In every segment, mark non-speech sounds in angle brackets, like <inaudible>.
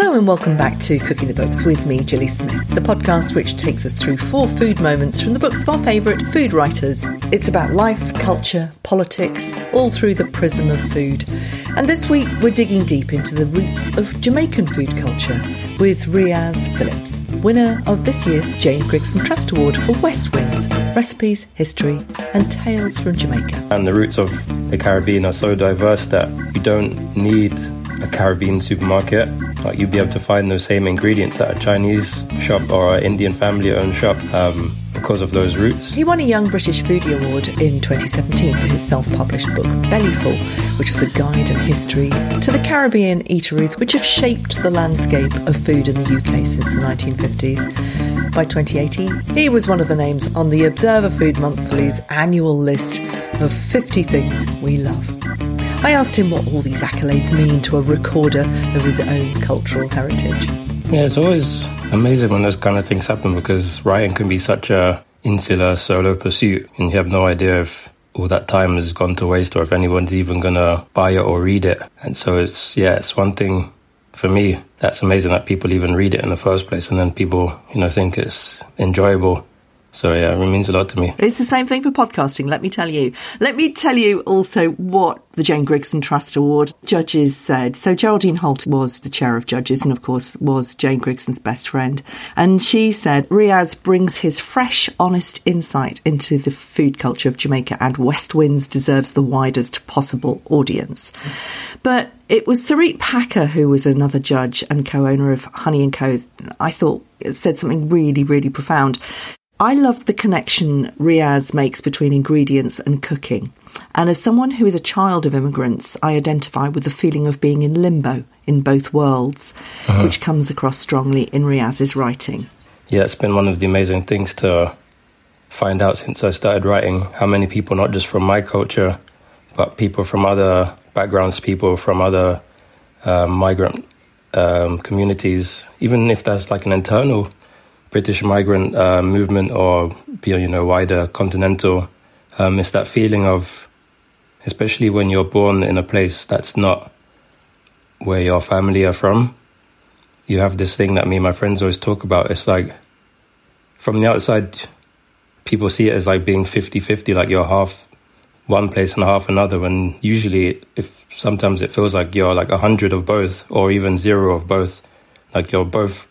Hello and welcome back to Cooking the Books with me, Gilly Smith, the podcast which takes us through four food moments from the books of our favourite food writers. It's about life, culture, politics, all through the prism of food. And this week we're digging deep into the roots of Jamaican food culture with Riaz Phillips, winner of this year's Jane Grigson Trust Award for West Winds, Recipes, History and Tales from Jamaica. And the roots of the Caribbean are so diverse that you don't need a Caribbean supermarket. Like you'd be able to find those same ingredients at a Chinese shop or an Indian family-owned shop um, because of those roots. He won a Young British Foodie Award in 2017 for his self-published book Bellyful, which was a guide and history to the Caribbean eateries which have shaped the landscape of food in the UK since the 1950s. By 2018, he was one of the names on the Observer Food Monthly's annual list of 50 things we love. I asked him what all these accolades mean to a recorder of his own cultural heritage. Yeah, it's always amazing when those kind of things happen because writing can be such a insular solo pursuit and you have no idea if all that time has gone to waste or if anyone's even gonna buy it or read it. And so it's yeah, it's one thing for me that's amazing that people even read it in the first place and then people, you know, think it's enjoyable so yeah, it means a lot to me. It's the same thing for podcasting, let me tell you. Let me tell you also what the Jane Grigson Trust Award judges said. So Geraldine Holt was the chair of judges and of course was Jane Grigson's best friend. And she said Riaz brings his fresh, honest insight into the food culture of Jamaica and West Winds deserves the widest possible audience. But it was Sarit Packer who was another judge and co-owner of Honey & Co. I thought said something really, really profound. I love the connection Riaz makes between ingredients and cooking. And as someone who is a child of immigrants, I identify with the feeling of being in limbo in both worlds, uh-huh. which comes across strongly in Riaz's writing. Yeah, it's been one of the amazing things to find out since I started writing how many people, not just from my culture, but people from other backgrounds, people from other uh, migrant um, communities, even if there's like an internal British migrant uh, movement or be, you know wider continental. Um, it's that feeling of, especially when you're born in a place that's not where your family are from. You have this thing that me and my friends always talk about. It's like from the outside, people see it as like being 50-50, like you're half one place and half another. When usually, if sometimes it feels like you're like a hundred of both, or even zero of both. Like you're both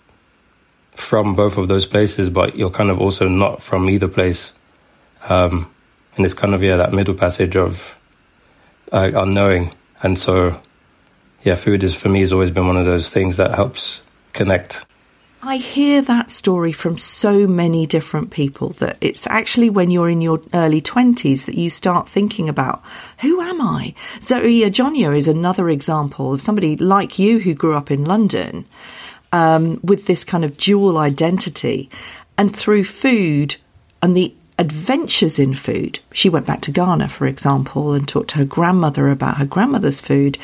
from both of those places, but you're kind of also not from either place. Um, and it's kind of, yeah, that middle passage of uh, unknowing. And so, yeah, food is for me has always been one of those things that helps connect. I hear that story from so many different people that it's actually when you're in your early 20s that you start thinking about who am I? Zoe Adjonyoh is another example of somebody like you who grew up in London um, with this kind of dual identity. And through food and the adventures in food, she went back to Ghana, for example, and talked to her grandmother about her grandmother's food.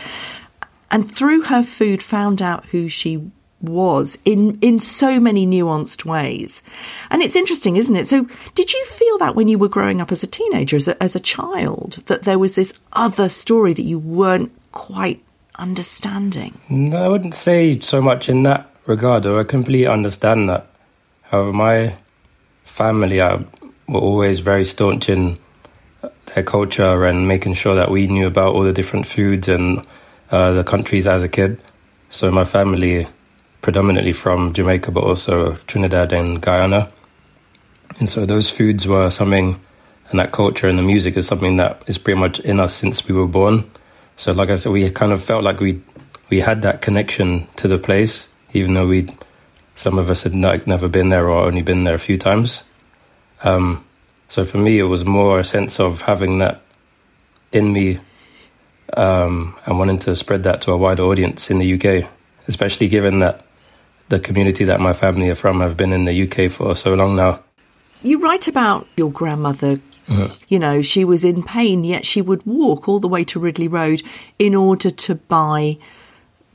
And through her food, found out who she was in in so many nuanced ways. And it's interesting, isn't it? So, did you feel that when you were growing up as a teenager, as a, as a child, that there was this other story that you weren't quite understanding? No, I wouldn't say so much in that regard, I completely understand that. However, my family are, were always very staunch in their culture and making sure that we knew about all the different foods and uh, the countries as a kid. So my family, predominantly from Jamaica, but also Trinidad and Guyana. And so those foods were something, and that culture and the music is something that is pretty much in us since we were born. So, like I said, we kind of felt like we we had that connection to the place, even though we some of us had not, never been there or only been there a few times. Um, so for me, it was more a sense of having that in me um, and wanting to spread that to a wider audience in the UK, especially given that the community that my family are from have been in the UK for so long now. You write about your grandmother. Mm-hmm. You know, she was in pain, yet she would walk all the way to Ridley Road in order to buy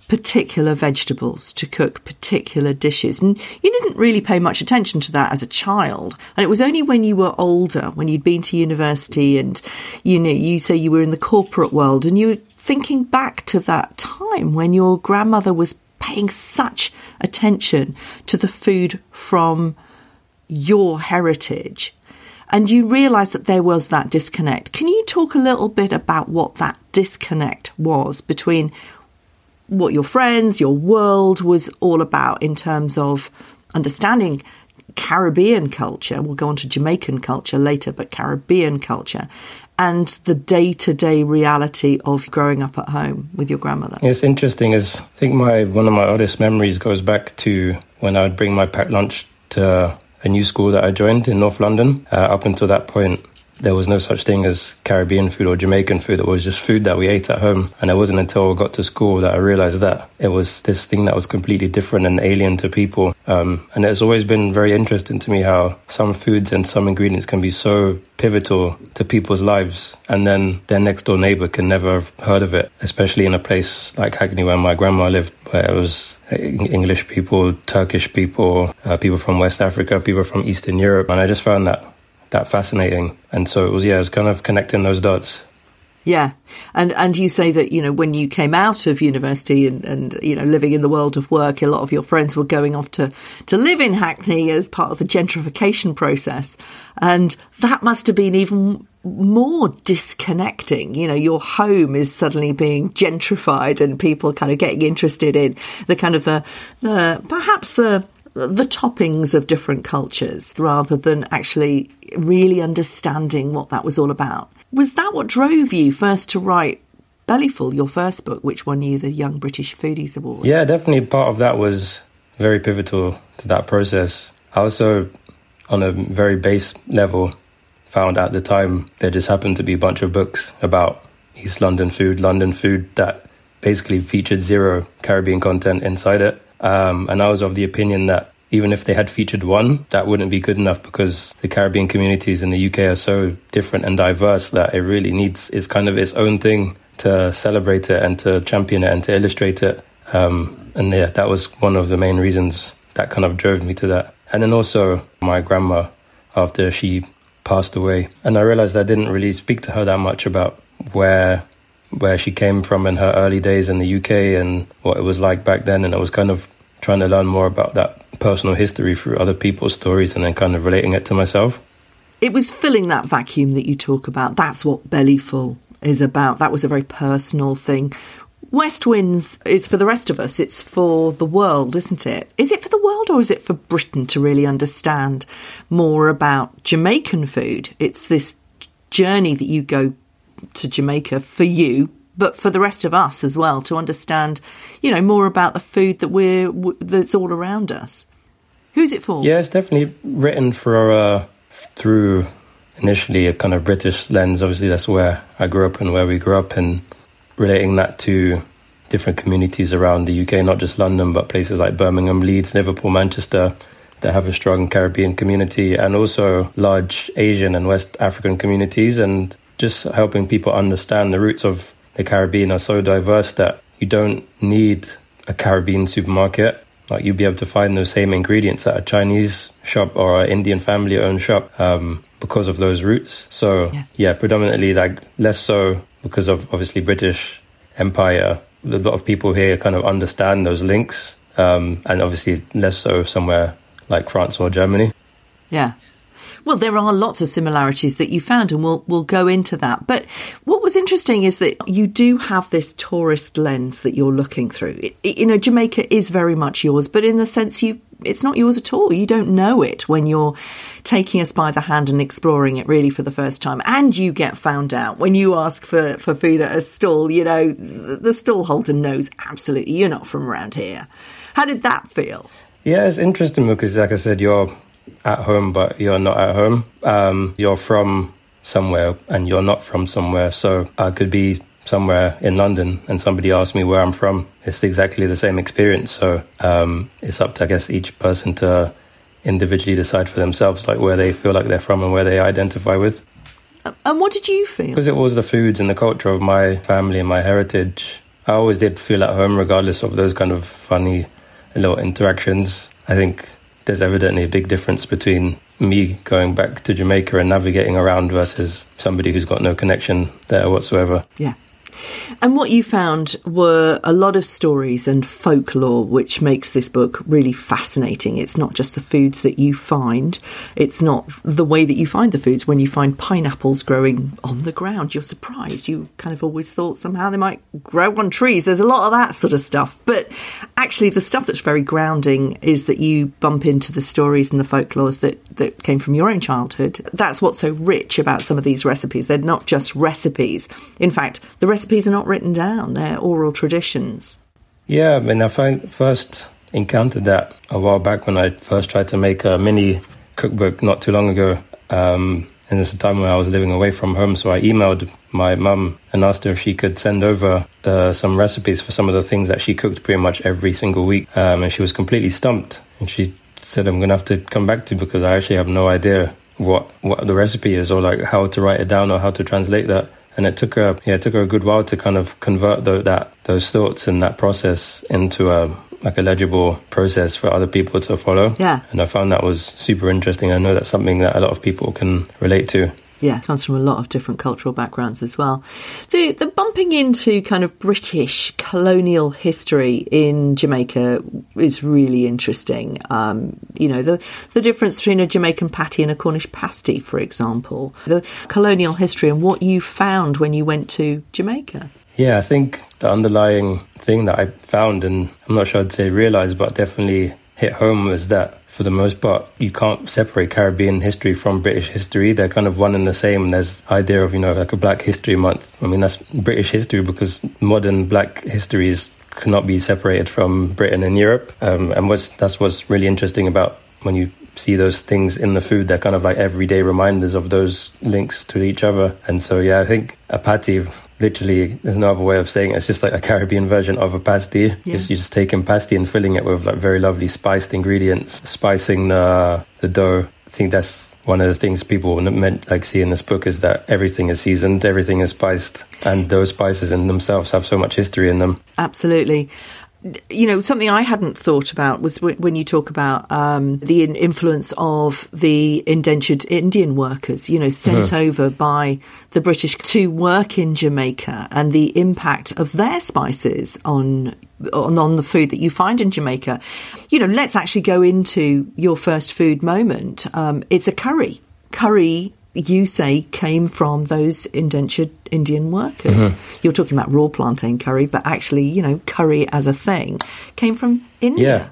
particular vegetables to cook particular dishes. And you didn't really pay much attention to that as a child. And it was only when you were older, when you'd been to university and you know, you say you were in the corporate world and you were thinking back to that time when your grandmother was paying such attention to the food from your heritage and you realised that there was that disconnect. Can you talk a little bit about what that disconnect was between what your friends, your world was all about in terms of understanding Caribbean culture? We'll go on to Jamaican culture later, but Caribbean culture. And the day to day reality of growing up at home with your grandmother. It's interesting. Is I think my one of my oldest memories goes back to when I would bring my packed lunch to a new school that I joined in North London. Uh, up until that point, there was no such thing as Caribbean food or Jamaican food. It was just food that we ate at home. And it wasn't until I got to school that I realized that it was this thing that was completely different and alien to people. Um, and it's always been very interesting to me how some foods and some ingredients can be so pivotal to people's lives. And then their next door neighbor can never have heard of it, especially in a place like Hackney where my grandma lived, where it was English people, Turkish people, uh, people from West Africa, people from Eastern Europe. And I just found that that fascinating. And so it was, yeah, it was kind of connecting those dots. Yeah. And and you say that, you know, when you came out of university and, and, you know, living in the world of work, a lot of your friends were going off to, to live in Hackney as part of the gentrification process. And that must have been even more disconnecting. You know, your home is suddenly being gentrified and people kind of getting interested in the kind of the, the perhaps the the toppings of different cultures rather than actually really understanding what that was all about. Was that what drove you first to write Bellyful, your first book, which won you the Young British Foodies Award? Yeah, definitely part of that was very pivotal to that process. I also, on a very base level, found at the time there just happened to be a bunch of books about East London food, London food that basically featured zero Caribbean content inside it. Um, and I was of the opinion that even if they had featured one, that wouldn't be good enough because the Caribbean communities in the UK are so different and diverse that it really needs is kind of its own thing to celebrate it and to champion it and to illustrate it. Um, and yeah, that was one of the main reasons that kind of drove me to that. And then also my grandma after she passed away, and I realized I didn't really speak to her that much about where where she came from in her early days in the UK and what it was like back then. And I was kind of trying to learn more about that personal history through other people's stories and then kind of relating it to myself. It was filling that vacuum that you talk about. That's what Bellyful is about. That was a very personal thing. West Winds is for the rest of us, it's for the world, isn't it? Is it for the world or is it for Britain to really understand more about Jamaican food? It's this journey that you go to Jamaica for you, but for the rest of us as well to understand, you know, more about the food that we're that's all around us. Who's it for? Yeah, it's definitely written for uh, through initially a kind of British lens. Obviously, that's where I grew up and where we grew up, and relating that to different communities around the UK, not just London, but places like Birmingham, Leeds, Liverpool, Manchester that have a strong Caribbean community and also large Asian and West African communities and just helping people understand the roots of the Caribbean are so diverse that you don't need a Caribbean supermarket. Like you'd be able to find those same ingredients at a Chinese shop or an Indian family owned shop um, because of those roots. So yeah. yeah, predominantly like less so because of obviously British Empire. A lot of people here kind of understand those links, um, and obviously less so somewhere like France or Germany. Yeah. Well, there are lots of similarities that you found, and we'll we'll go into that. But what was interesting is that you do have this tourist lens that you're looking through. It, you know, Jamaica is very much yours, but in the sense you it's not yours at all. You don't know it when you're taking us by the hand and exploring it really for the first time. And you get found out when you ask for, for food at a stall, you know, the, the stall holder knows absolutely you're not from around here. How did that feel? Yeah, it's interesting because, like I said, you're at home, but you're not at home. Um, you're from somewhere and you're not from somewhere. So I could be somewhere in London and somebody asks me where I'm from. It's exactly the same experience. So um, it's up to, I guess, each person to individually decide for themselves, like where they feel like they're from and where they identify with. And what did you feel? Because it was the foods and the culture of my family and my heritage. I always did feel at home, regardless of those kind of funny little interactions. I think there's evidently a big difference between me going back to Jamaica and navigating around versus somebody who's got no connection there whatsoever. Yeah. And what you found were a lot of stories and folklore, which makes this book really fascinating. It's not just the foods that you find, it's not the way that you find the foods. When you find pineapples growing on the ground, you're surprised. You kind of always thought somehow they might grow on trees. There's a lot of that sort of stuff. But actually, the stuff that's very grounding is that you bump into the stories and the folklores that, that came from your own childhood. That's what's so rich about some of these recipes. They're not just recipes. In fact, the recipes are not written down, they're oral traditions. Yeah, I mean, I find, first encountered that a while back when I first tried to make a mini cookbook not too long ago. Um, and it's a time when I was living away from home, so I emailed my mum and asked her if she could send over uh, some recipes for some of the things that she cooked pretty much every single week. Um, and she was completely stumped. And she said, I'm going to have to come back to because I actually have no idea what, what the recipe is or like how to write it down or how to translate that. And it took her, yeah, it took her a good while to kind of convert the, that those thoughts and that process into a like a legible process for other people to follow. Yeah. And I found that was super interesting. I know that's something that a lot of people can relate to. Yeah, comes from a lot of different cultural backgrounds as well. The the bumping into kind of British colonial history in Jamaica is really interesting. Um, you know, the the difference between a Jamaican patty and a Cornish pasty, for example. The colonial history and what you found when you went to Jamaica. Yeah, I think the underlying thing that I found, and I'm not sure I'd say realized, but definitely hit home was that for the most part, you can't separate Caribbean history from British history. They're kind of one and the same. There's idea of, you know, like a Black History Month. I mean, that's British history because modern Black history is, cannot be separated from Britain and Europe. Um, and what's, that's what's really interesting about when you see those things in the food. They're kind of like everyday reminders of those links to each other. And so, yeah, I think a patty literally there's no other way of saying it. It's just like a Caribbean version of a pasty. Yeah. Just you just taking pasty and filling it with like very lovely spiced ingredients, spicing the the dough. I think that's one of the things people meant like see in this book is that everything is seasoned, everything is spiced, and those spices in themselves have so much history in them. Absolutely you know, something I hadn't thought about was when you talk about um, the influence of the indentured Indian workers, you know, sent mm-hmm. over by the British to work in Jamaica and the impact of their spices on, on, on the food that you find in Jamaica. You know, let's actually go into your first food moment. Um, it's a curry. Curry you say came from those indentured Indian workers. Mm-hmm. You're talking about raw plantain curry, but actually, you know, curry as a thing came from India. Yeah.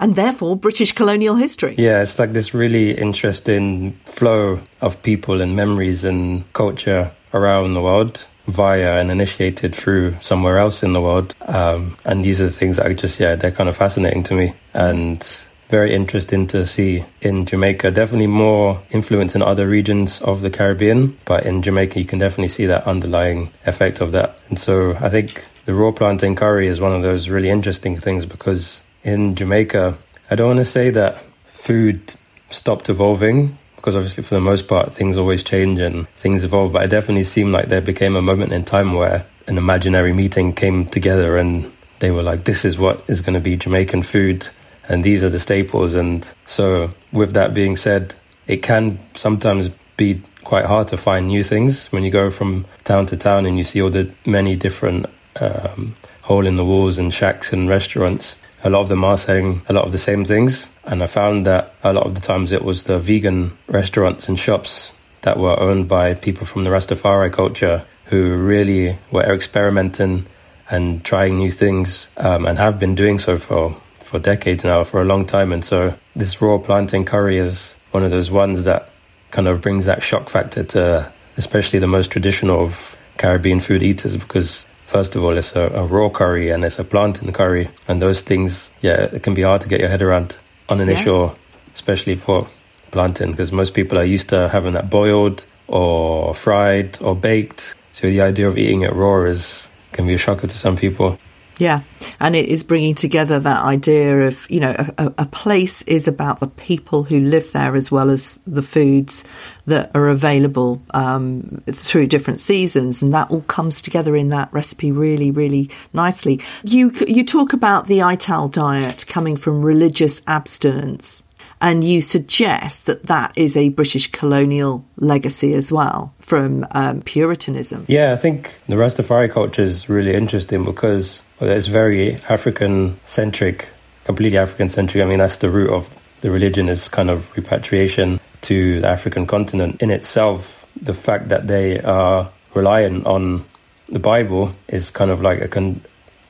And therefore, British colonial history. Yeah, it's like this really interesting flow of people and memories and culture around the world via and initiated through somewhere else in the world. Um, and these are the things that are just, yeah, they're kind of fascinating to me. And very interesting to see in Jamaica. Definitely more influence in other regions of the Caribbean, but in Jamaica, you can definitely see that underlying effect of that. And so I think the raw plantain curry is one of those really interesting things because in Jamaica, I don't want to say that food stopped evolving because obviously for the most part things always change and things evolve but it definitely seemed like there became a moment in time where an imaginary meeting came together and they were like this is what is going to be Jamaican food and these are the staples. And so, with that being said, it can sometimes be quite hard to find new things when you go from town to town and you see all the many different um, hole in the walls and shacks and restaurants. A lot of them are saying a lot of the same things, and I found that a lot of the times it was the vegan restaurants and shops that were owned by people from the Rastafari culture who really were experimenting and trying new things um, and have been doing so for for decades now, for a long time. And so this raw plantain curry is one of those ones that kind of brings that shock factor to especially the most traditional of Caribbean food eaters because first of all it's a, a raw curry and it's a plantain curry and those things yeah it can be hard to get your head around on initial yeah. especially for plantain because most people are used to having that boiled or fried or baked so the idea of eating it raw is can be a shocker to some people yeah, and it is bringing together that idea of, you know, a, a, place is about the people who live there as well as the foods that are available um, through different seasons, and that all comes together in that recipe really, really nicely. You you talk about the Ital diet coming from religious abstinence. And you suggest that that is a British colonial legacy as well from um, Puritanism. Yeah, I think the Rastafari culture is really interesting because well, it's very African centric, completely African centric. I mean, that's the root of the religion is kind of repatriation to the African continent. In itself, the fact that they are reliant on the Bible is kind of like a, con-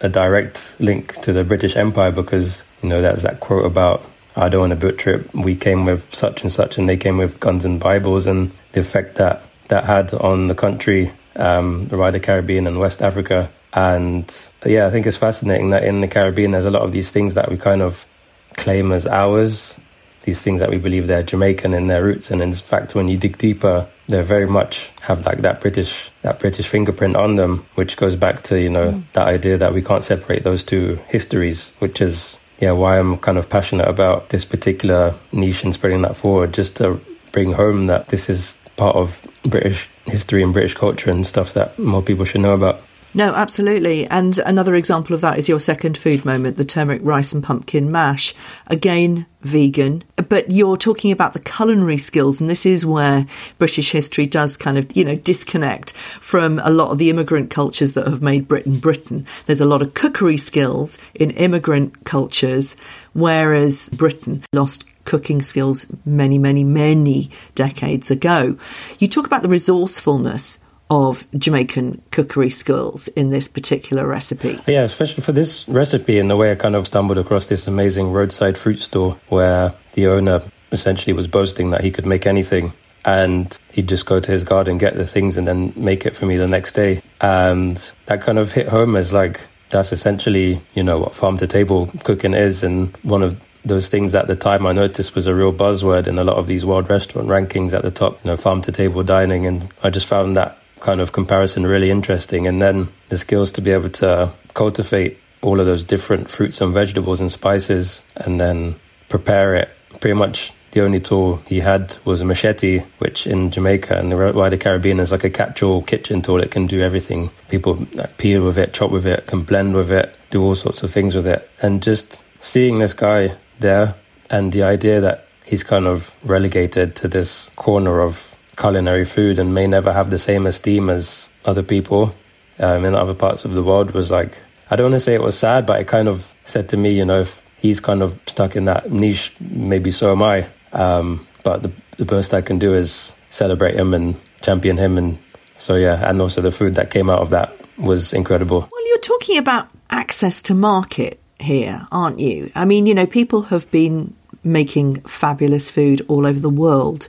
a direct link to the British Empire because, you know, that's that quote about I don't want a boat trip. We came with such and such, and they came with guns and Bibles, and the effect that that had on the country, um, the wider Caribbean and West Africa. And yeah, I think it's fascinating that in the Caribbean, there's a lot of these things that we kind of claim as ours, these things that we believe they're Jamaican in their roots. And in fact, when you dig deeper, they very much have like that British that British fingerprint on them, which goes back to you know mm. that idea that we can't separate those two histories, which is yeah why I'm kind of passionate about this particular niche and spreading that forward, just to bring home that this is part of British history and British culture and stuff that more people should know about. No, absolutely. And another example of that is your second food moment, the turmeric rice and pumpkin mash. Again, vegan, but you're talking about the culinary skills, and this is where British history does kind of, you know, disconnect from a lot of the immigrant cultures that have made Britain Britain. There's a lot of cookery skills in immigrant cultures, whereas Britain lost cooking skills many, many, many decades ago. You talk about the resourcefulness of Jamaican cookery skills in this particular recipe. Yeah, especially for this recipe and the way I kind of stumbled across this amazing roadside fruit store where the owner essentially was boasting that he could make anything and he'd just go to his garden, get the things, and then make it for me the next day. And that kind of hit home as like, that's essentially, you know, what farm to table cooking is. And one of those things at the time I noticed was a real buzzword in a lot of these world restaurant rankings at the top, you know, farm to table dining. And I just found that kind of comparison really interesting. And then the skills to be able to cultivate all of those different fruits and vegetables and spices and then prepare it. Pretty much the only tool he had was a machete, which in Jamaica and the wider Caribbean is like a catch-all kitchen tool. It can do everything. People peel with it, chop with it, can blend with it, do all sorts of things with it. And just seeing this guy there and the idea that he's kind of relegated to this corner of culinary food and may never have the same esteem as other people um, in other parts of the world was like, I don't want to say it was sad, but it kind of said to me, you know, if he's kind of stuck in that niche, maybe so am I. Um, but the, the most I can do is celebrate him and champion him. And so, yeah, and also the food that came out of that was incredible. Well, you're talking about access to market here, aren't you? I mean, you know, people have been making fabulous food all over the world.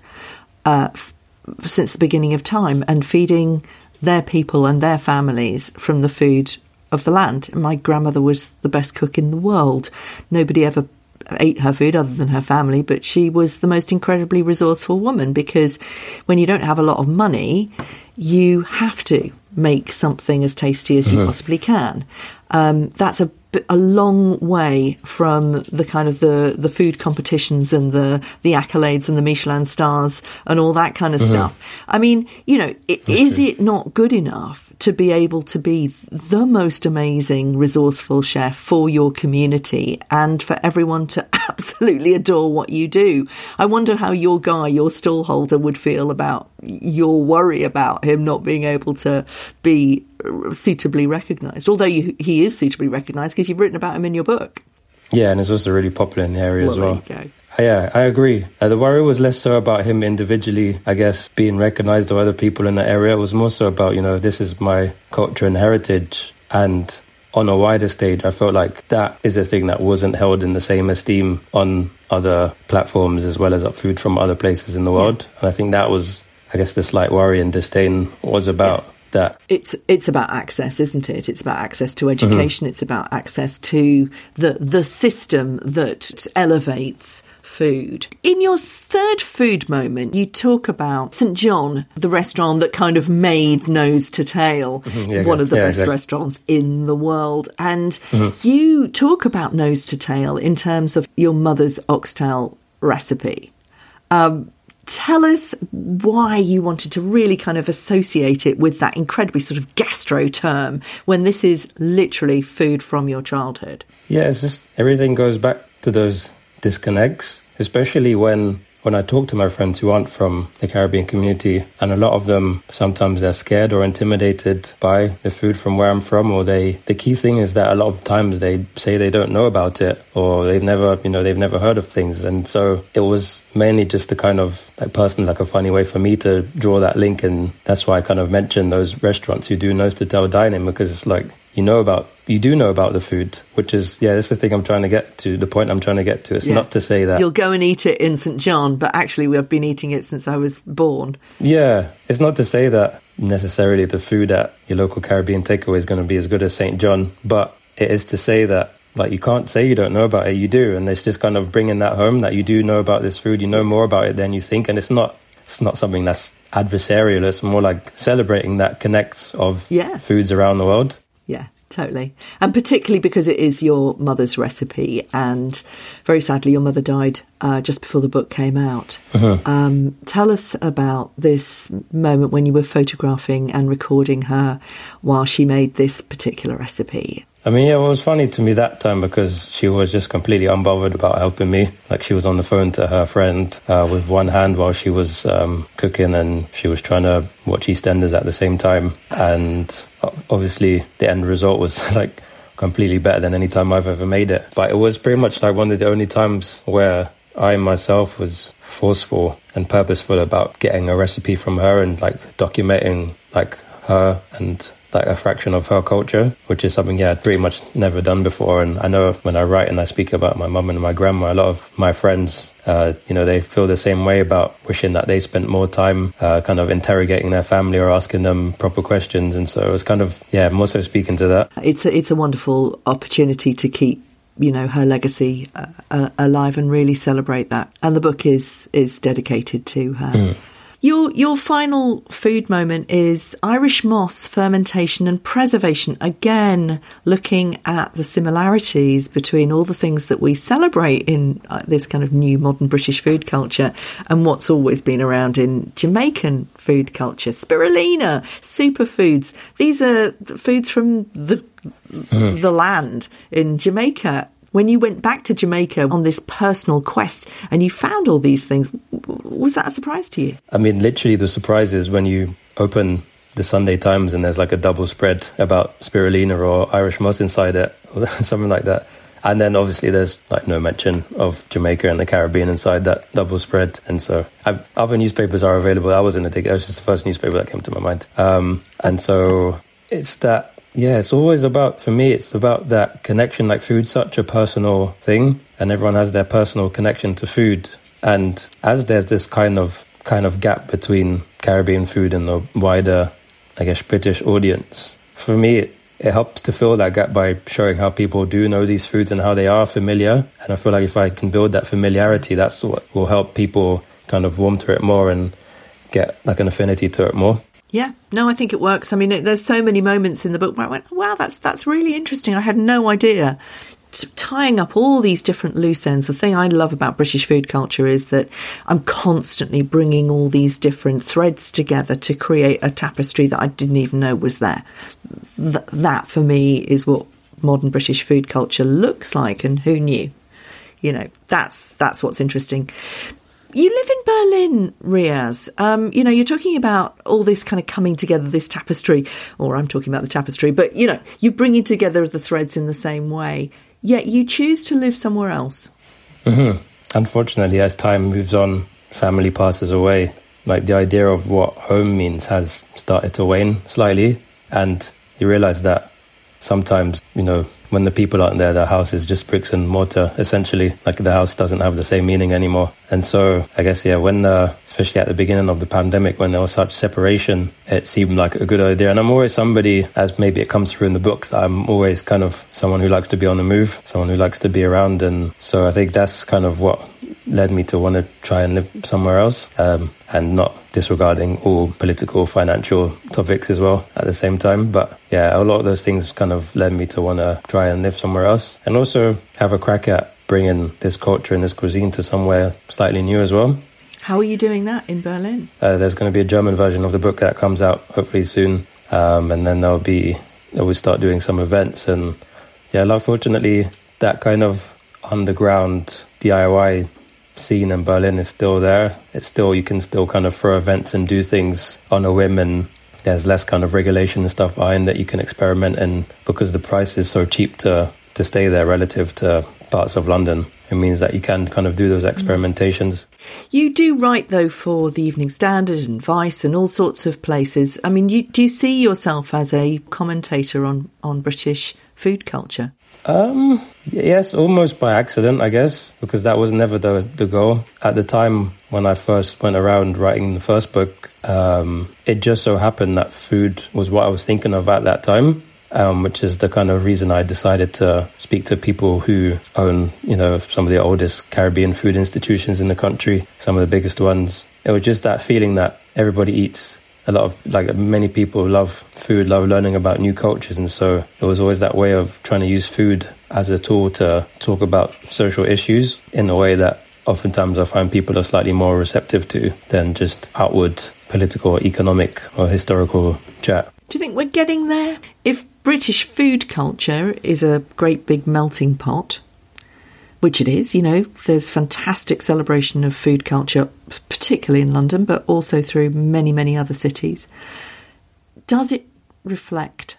Uh, since the beginning of time and feeding their people and their families from the food of the land. My grandmother was the best cook in the world. Nobody ever ate her food other than her family, but she was the most incredibly resourceful woman because when you don't have a lot of money, you have to make something as tasty as you mm-hmm. possibly can. Um, that's a a long way from the kind of the, the food competitions and the, the accolades and the Michelin stars and all that kind of mm-hmm. stuff. I mean, you know, it, is true. it not good enough to be able to be the most amazing, resourceful chef for your community and for everyone to <laughs> absolutely adore what you do? I wonder how your guy, your stallholder, would feel about your worry about him not being able to be suitably recognised. Although you, he is suitably recognised because you've written about him in your book. Yeah, and it's also really popular in the area well, as well. Yeah, I agree. Uh, the worry was less so about him individually, I guess, being recognized or other people in the area. It was more so about, you know, this is my culture and heritage. And on a wider stage, I felt like that is a thing that wasn't held in the same esteem on other platforms as well as up food from other places in the world. Yeah. And I think that was, I guess, the slight worry and disdain was about. Yeah that. It's it's about access, isn't it? It's about access to education. Mm-hmm. It's about access to the the system that elevates food. In your third food moment, you talk about St. John, the restaurant that kind of made Nose to Tail mm-hmm, yeah, one of the yeah, best restaurants in the world. And mm-hmm. you talk about Nose to Tail in terms of your mother's oxtail recipe. Um, tell us why you wanted to really kind of associate it with that incredibly sort of gastro term when this is literally food from your childhood. Yeah, it's just everything goes back to those disconnects, especially when when I talk to my friends who aren't from the Caribbean community, and a lot of them sometimes they're scared or intimidated by the food from where I'm from, or they the key thing is that a lot of times they say they don't know about it or they've never you know they've never heard of things, and so it was mainly just a kind of like personally like a funny way for me to draw that link, and that's why I kind of mentioned those restaurants who do nose to tail dining because it's like you know about you do know about the food, which is yeah, that's the thing I'm trying to get to. The point I'm trying to get to. It's yeah. not to say that you'll go and eat it in St John, but actually we've been eating it since I was born. Yeah, it's not to say that necessarily the food at your local Caribbean takeaway is going to be as good as St John, but it is to say that like you can't say you don't know about it, you do, and it's just kind of bringing that home that you do know about this food, you know more about it than you think, and it's not it's not something that's adversarial. It's more like celebrating that connects of yeah. foods around the world. Yeah, totally. And particularly because it is your mother's recipe. And very sadly, your mother died uh, just before the book came out. Uh-huh. Um, tell us about this moment when you were photographing and recording her while she made this particular recipe. I mean, yeah, it was funny to me that time because she was just completely unbothered about helping me. Like she was on the phone to her friend uh, with one hand while she was um, cooking, and she was trying to watch EastEnders at the same time. And obviously, the end result was <laughs> like completely better than any time I've ever made it. But it was pretty much like one of the only times where I myself was forceful and purposeful about getting a recipe from her and like documenting like her and like a fraction of her culture, which is something yeah I'd pretty much never done before. And I know when I write and I speak about my mum and my grandma, a lot of my friends, uh, you know, they feel the same way about wishing that they spent more time uh, kind of interrogating their family or asking them proper questions. And so it was kind of yeah, more so speaking to that. It's a, it's a wonderful opportunity to keep you know her legacy uh, uh alive and really celebrate that. And the book is is dedicated to her. Mm. Your your final food moment is Irish moss fermentation and preservation. Again, looking at the similarities between all the things that we celebrate in uh, this kind of new modern British food culture and what's always been around in Jamaican food culture. Spirulina, superfoods. These are foods from the mm. the land in Jamaica when you went back to Jamaica on this personal quest and you found all these things, was that a surprise to you? I mean, literally, the surprise is when you open the Sunday Times and there's like a double spread about spirulina or Irish moss inside it, or <laughs> something like that. And then obviously there's like no mention of Jamaica and the Caribbean inside that double spread. And so I've, other newspapers are available. I was in a ticket. That was just the first newspaper that came to my mind. Um, and so it's that yeah, it's always about, for me, it's about that connection. Like food's such a personal thing, and everyone has their personal connection to food. And as there's this kind of kind of gap between Caribbean food and the wider, I guess, British audience, for me, it, it helps to fill that gap by showing how people do know these foods and how they are familiar. And I feel like if I can build that familiarity, that's what will help people kind of warm to it more and get like an affinity to it more. Yeah, no, I think it works. I mean, there's so many moments in the book where I went, "Wow, that's that's really interesting." I had no idea. Tying up all these different loose ends. The thing I love about British food culture is that I'm constantly bringing all these different threads together to create a tapestry that I didn't even know was there. Th- that for me is what modern British food culture looks like, and who knew? You know, that's that's what's interesting. You live in Berlin, Riaz. Um, you know, you're talking about all this kind of coming together, this tapestry, or I'm talking about the tapestry, but you know, you're bringing together the threads in the same way. Yet you choose to live somewhere else. Mm-hmm. Unfortunately, as time moves on, family passes away. Like the idea of what home means has started to wane slightly, and you realize that sometimes, you know, when the people aren't there, the house is just bricks and mortar, essentially. Like the house doesn't have the same meaning anymore. And so I guess, yeah, when, uh, especially at the beginning of the pandemic, when there was such separation, it seemed like a good idea. And I'm always somebody, as maybe it comes through in the books, that I'm always kind of someone who likes to be on the move, someone who likes to be around. And so I think that's kind of what led me to want to try and live somewhere else um, and not disregarding all political, financial topics as well at the same time. But yeah, a lot of those things kind of led me to want to try and live somewhere else and also have a crack at bringing this culture and this cuisine to somewhere slightly new as well. How are you doing that in Berlin? Uh, there's going to be a German version of the book that comes out hopefully soon, um, and then there'll be we'll start doing some events and yeah, unfortunately, that kind of underground DIY scene in Berlin is still there. It's still you can still kind of throw events and do things on a whim and there's less kind of regulation and stuff behind that you can experiment in because the price is so cheap to to stay there relative to parts of London. It means that you can kind of do those mm. experimentations. You do write though for the Evening Standard and Vice and all sorts of places. I mean, you, do you see yourself as a commentator on on British food culture? Um, yes, almost by accident, I guess, because that was never the the goal. At the time when I first went around writing the first book, um, it just so happened that food was what I was thinking of at that time. Um, which is the kind of reason I decided to speak to people who own, you know, some of the oldest Caribbean food institutions in the country, some of the biggest ones. It was just that feeling that everybody eats a lot of like many people love food, love learning about new cultures, and so it was always that way of trying to use food as a tool to talk about social issues in a way that oftentimes I find people are slightly more receptive to than just outward political, economic, or historical chat. Do you think we're getting there? If British food culture is a great big melting pot, which it is. You know, there's fantastic celebration of food culture, particularly in London, but also through many, many other cities. Does it reflect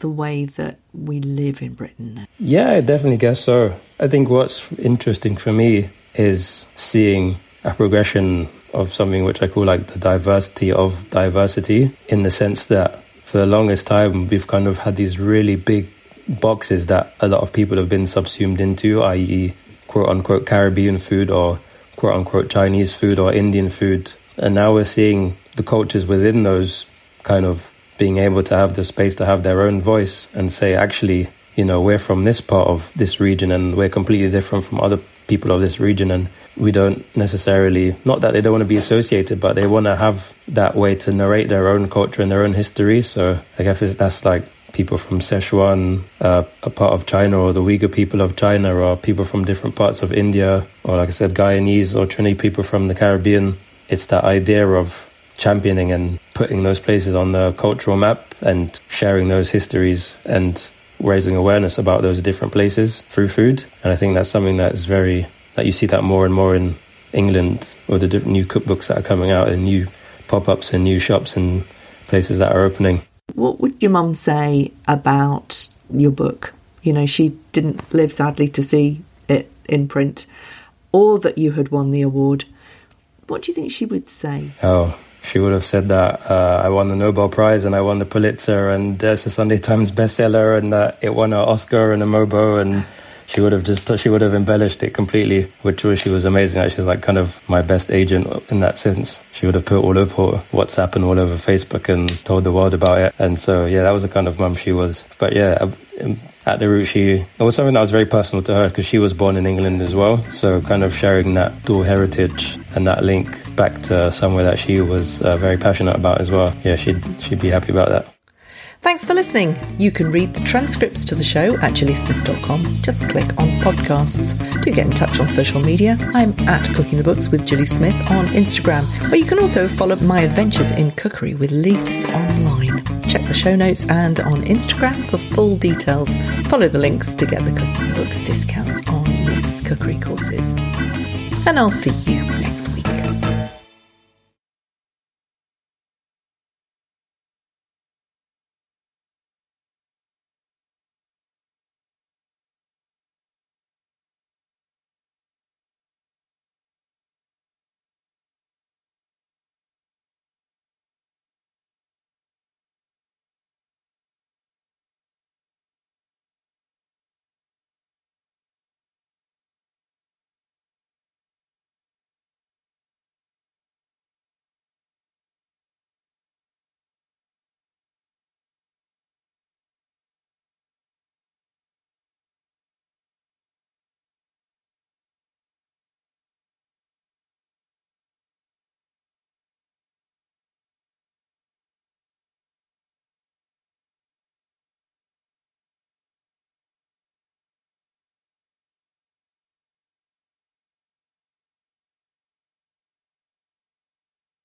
the way that we live in Britain? Yeah, I definitely guess so. I think what's interesting for me is seeing a progression of something which I call like the diversity of diversity, in the sense that for the longest time we've kind of had these really big boxes that a lot of people have been subsumed into, i.e., quote unquote Caribbean food or quote unquote Chinese food or Indian food. And now we're seeing the cultures within those kind of being able to have the space to have their own voice and say, actually, you know, we're from this part of this region and we're completely different from other people of this region. And we don't necessarily, not that they don't want to be associated, but they want to have that way to narrate their own culture and their own history. So I guess that's like people from Sichuan, uh, a part of China, or the Uyghur people of China, or people from different parts of India, or like I said, Guyanese or Trini people from the Caribbean. It's that idea of championing and putting those places on the cultural map and sharing those histories and raising awareness about those different places through food. And I think that's something that is very, that you see that more and more in England or the new cookbooks that are coming out and new pop ups and new shops and places that are opening. What would your mum say about your book? You know, she didn't live sadly to see it in print or that you had won the award. What do you think she would say? Oh, she would have said that uh, I won the Nobel Prize and I won the Pulitzer and it's a Sunday Times bestseller and that it won an Oscar and a Mobo and she would have just she would have embellished it completely, which was she was amazing. She was like kind of my best agent in that sense. She would have put all over WhatsApp and all over Facebook and told the world about it. And so yeah, that was the kind of mum she was. But yeah, at the root, she it was something that was very personal to her because she was born in England as well. So kind of sharing that dual heritage and that link back to somewhere that she was uh, very passionate about as well. Yeah, she'd she'd be happy about that. Thanks for listening. You can read the transcripts to the show at gillysmith.com. Just click on podcasts. Do get in touch on social media. I'm at Cooking the Books with Gilly Smith on Instagram, where you can also follow my adventures in cookery with Leiths online. Check the show notes and on Instagram for full details. Follow the links to get the Cooking the Books discounts on Leiths cookery courses. And I'll see you next